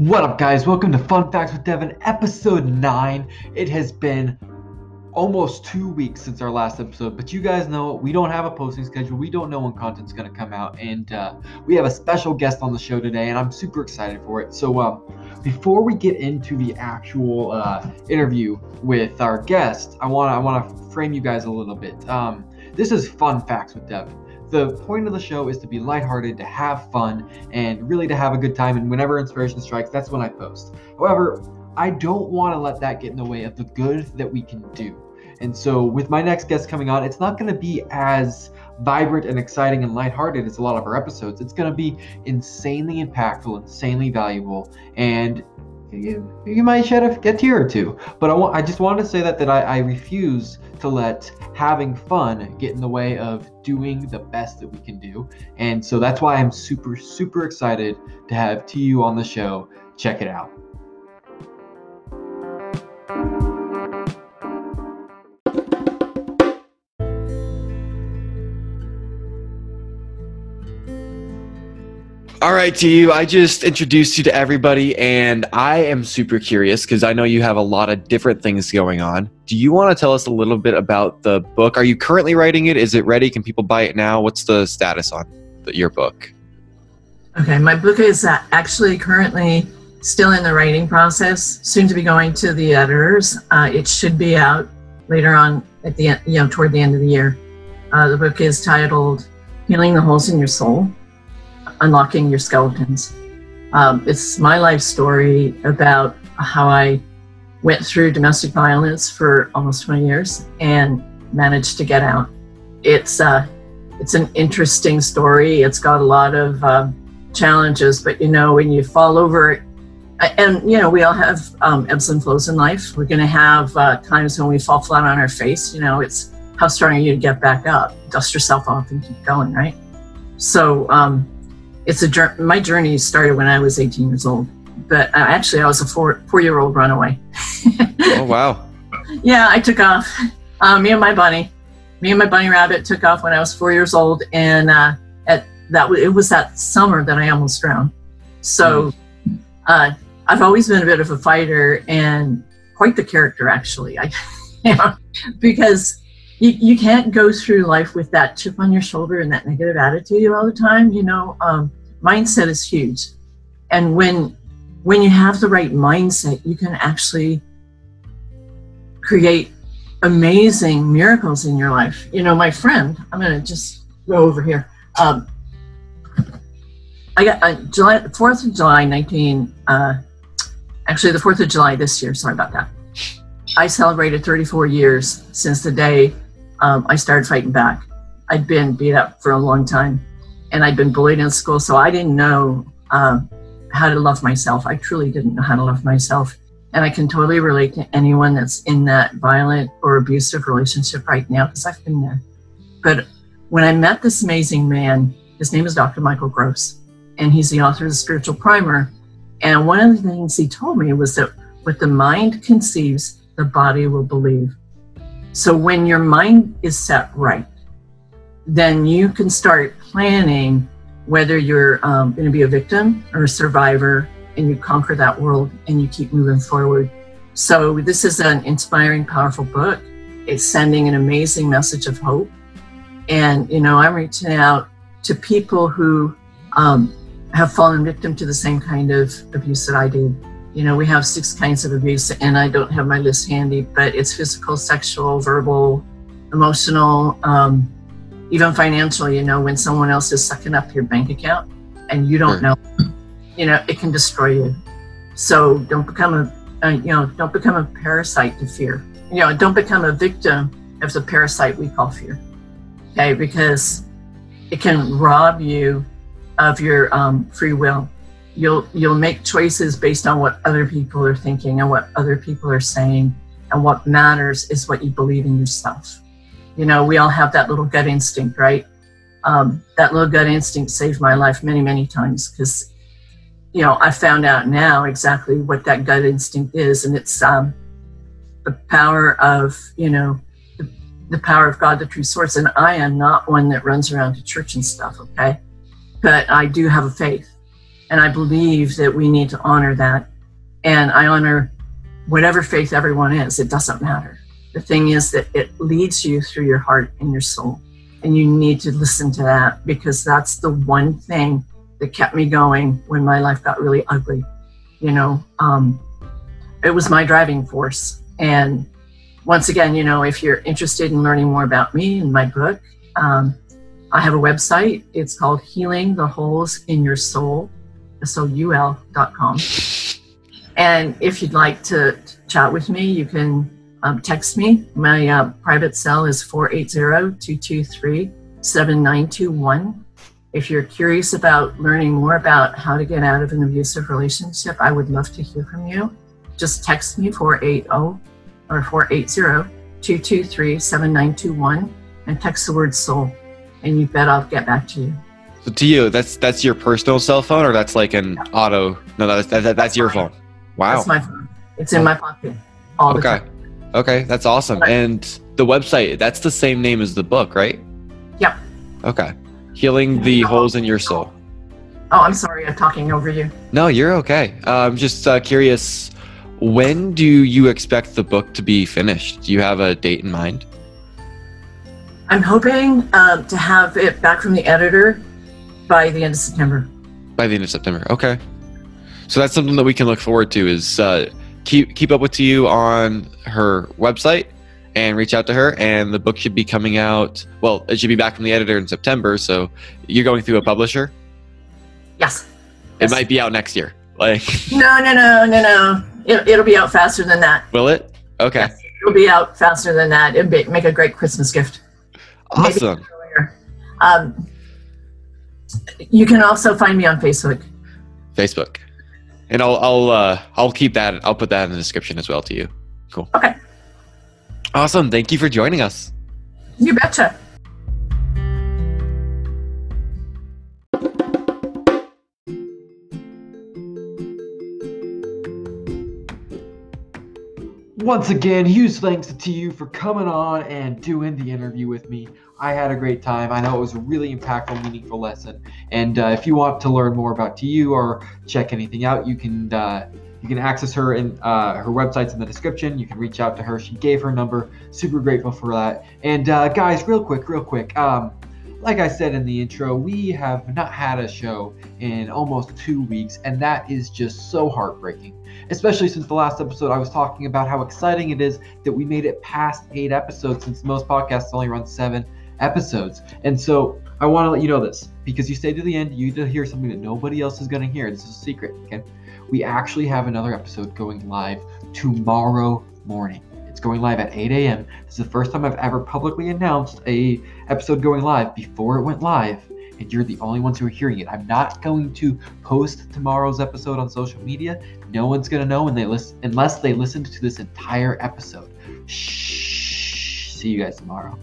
What up, guys? Welcome to Fun Facts with Devin, episode 9. It has been almost two weeks since our last episode, but you guys know we don't have a posting schedule. We don't know when content's going to come out, and uh, we have a special guest on the show today, and I'm super excited for it. So, um, before we get into the actual uh, interview with our guest, I want to I want to frame you guys a little bit. Um, this is Fun Facts with Devin the point of the show is to be lighthearted, to have fun, and really to have a good time. And whenever inspiration strikes, that's when I post. However, I don't want to let that get in the way of the good that we can do. And so, with my next guest coming on, it's not going to be as vibrant and exciting and lighthearted as a lot of our episodes. It's going to be insanely impactful, insanely valuable, and you, you might shed a, a tear or two. But I, want, I just wanted to say that that I, I refuse to let having fun get in the way of doing the best that we can do. And so that's why I'm super, super excited to have TU on the show. Check it out. All right, you. I just introduced you to everybody, and I am super curious because I know you have a lot of different things going on. Do you want to tell us a little bit about the book? Are you currently writing it? Is it ready? Can people buy it now? What's the status on the, your book? Okay, my book is uh, actually currently still in the writing process, soon to be going to the editors. Uh, it should be out later on at the end, you know, toward the end of the year. Uh, the book is titled Healing the Holes in Your Soul unlocking your skeletons. Um, it's my life story about how I went through domestic violence for almost 20 years and managed to get out. It's uh, it's an interesting story. It's got a lot of uh, challenges, but you know when you fall over, and you know we all have um, ebbs and flows in life. We're going to have uh, times when we fall flat on our face. You know, it's how strong are you to get back up, dust yourself off, and keep going, right? So um, it's a my journey started when I was 18 years old, but uh, actually I was a four four year old runaway. oh wow! Yeah, I took off. Uh, me and my bunny, me and my bunny rabbit took off when I was four years old, and uh, at that it was that summer that I almost drowned. So mm. uh, I've always been a bit of a fighter and quite the character actually. I, because you, you can't go through life with that chip on your shoulder and that negative attitude all the time. You know, um, mindset is huge, and when when you have the right mindset, you can actually create amazing miracles in your life. You know, my friend, I'm going to just go over here. Um, I got uh, July, 4th of July, 19, uh, actually the 4th of July this year. Sorry about that. I celebrated 34 years since the day um, I started fighting back. I'd been beat up for a long time and I'd been bullied in school, so I didn't know uh, how to love myself. I truly didn't know how to love myself. And I can totally relate to anyone that's in that violent or abusive relationship right now because I've been there. But when I met this amazing man, his name is Dr. Michael Gross, and he's the author of the Spiritual Primer. And one of the things he told me was that what the mind conceives, the body will believe. So when your mind is set right, then you can start planning whether you're um, going to be a victim or a survivor and you conquer that world and you keep moving forward. So this is an inspiring, powerful book. It's sending an amazing message of hope. And, you know, I'm reaching out to people who um, have fallen victim to the same kind of abuse that I did you know, we have six kinds of abuse, and I don't have my list handy, but it's physical, sexual, verbal, emotional, um, even financial. You know, when someone else is sucking up your bank account and you don't know, you know, it can destroy you. So don't become a, uh, you know, don't become a parasite to fear. You know, don't become a victim of the parasite we call fear. Okay, because it can rob you of your um, free will you'll you'll make choices based on what other people are thinking and what other people are saying. And what matters is what you believe in yourself. You know we all have that little gut instinct right? Um, that little gut instinct saved my life many many times because you know i found out now exactly what that gut instinct is. And it's um, the power of you know the, the power of god the true source. And i am not one that runs around to church and stuff okay? But i do have a faith And I believe that we need to honor that. And I honor whatever faith everyone is, it doesn't matter. The thing is that it leads you through your heart and your soul. And you need to listen to that because that's the one thing that kept me going when my life got really ugly. You know, um, it was my driving force. And once again, you know, if you're interested in learning more about me and my book, um, I have a website. It's called Healing the Holes in Your Soul, S-O-U-L.com. And if you'd like to chat with me, you can um, text me. My uh, private cell is 480-223-7921. If you're curious about learning more about how to get out of an abusive relationship, I would love to hear from you. Just text me 480 or 480-223-7921 and text the word soul and you bet I'll get back to you. So to you, that's that's your personal cell phone, or that's like an auto? No, that's that, that, that's your phone. Wow. That's my phone. It's in my pocket all the okay. time. Okay, that's awesome. And the website, that's the same name as the book, right? Yep. Okay. Healing the holes in your soul. Oh, I'm sorry, I'm talking over you. No, you're okay. Uh, I'm just uh, curious. When do you expect the book to be finished? Do you have a date in mind? I'm hoping um, to have it back from the editor by the end of September. By the end of September. Okay. So that's something that we can look forward to. Is uh, keep keep up with you on her website and reach out to her. And the book should be coming out. Well, it should be back from the editor in September. So you're going through a publisher. Yes. It Yes. might be out next year. Like, No, no, no, no, no. It, it'll be out faster than that. will it? Okay. It'll be out faster than that. It'll be, make a great Christmas gift. Awesome. Um, you can also find me on Facebook. Facebook. And I'll I'll uh, I'll keep that. I'll put that in the description as well to you. Cool. Okay. Awesome. Thank you for joining us. You betcha. Once again, huge thanks to you for coming on and doing the interview with me. I had a great time. I know it was a really impactful, meaningful lesson. And uh, if you want to learn more about TU or check anything out, you can uh, you can access her in uh, her website's in the description. You can reach out to her. She gave her number. Super grateful for that. And uh, guys, real quick, real quick. Um, like I said in the intro, we have not had a show in almost two weeks, and that is just so heartbreaking especially since the last episode I was talking about how exciting it is that we made it past eight episodes since most podcasts only run seven episodes. And so I want to let you know this because you stay to the end, you to hear something that nobody else is going to hear. This is a secret, okay? We actually have another episode going live tomorrow morning. It's going live at 8 a.m. This is the first time I've ever publicly announced a episode going live before it went live, and you're the only ones who are hearing it. I'm not going to post tomorrow's episode on social media. No one's gonna know when they listen unless they listened to this entire episode. Shh. See you guys tomorrow.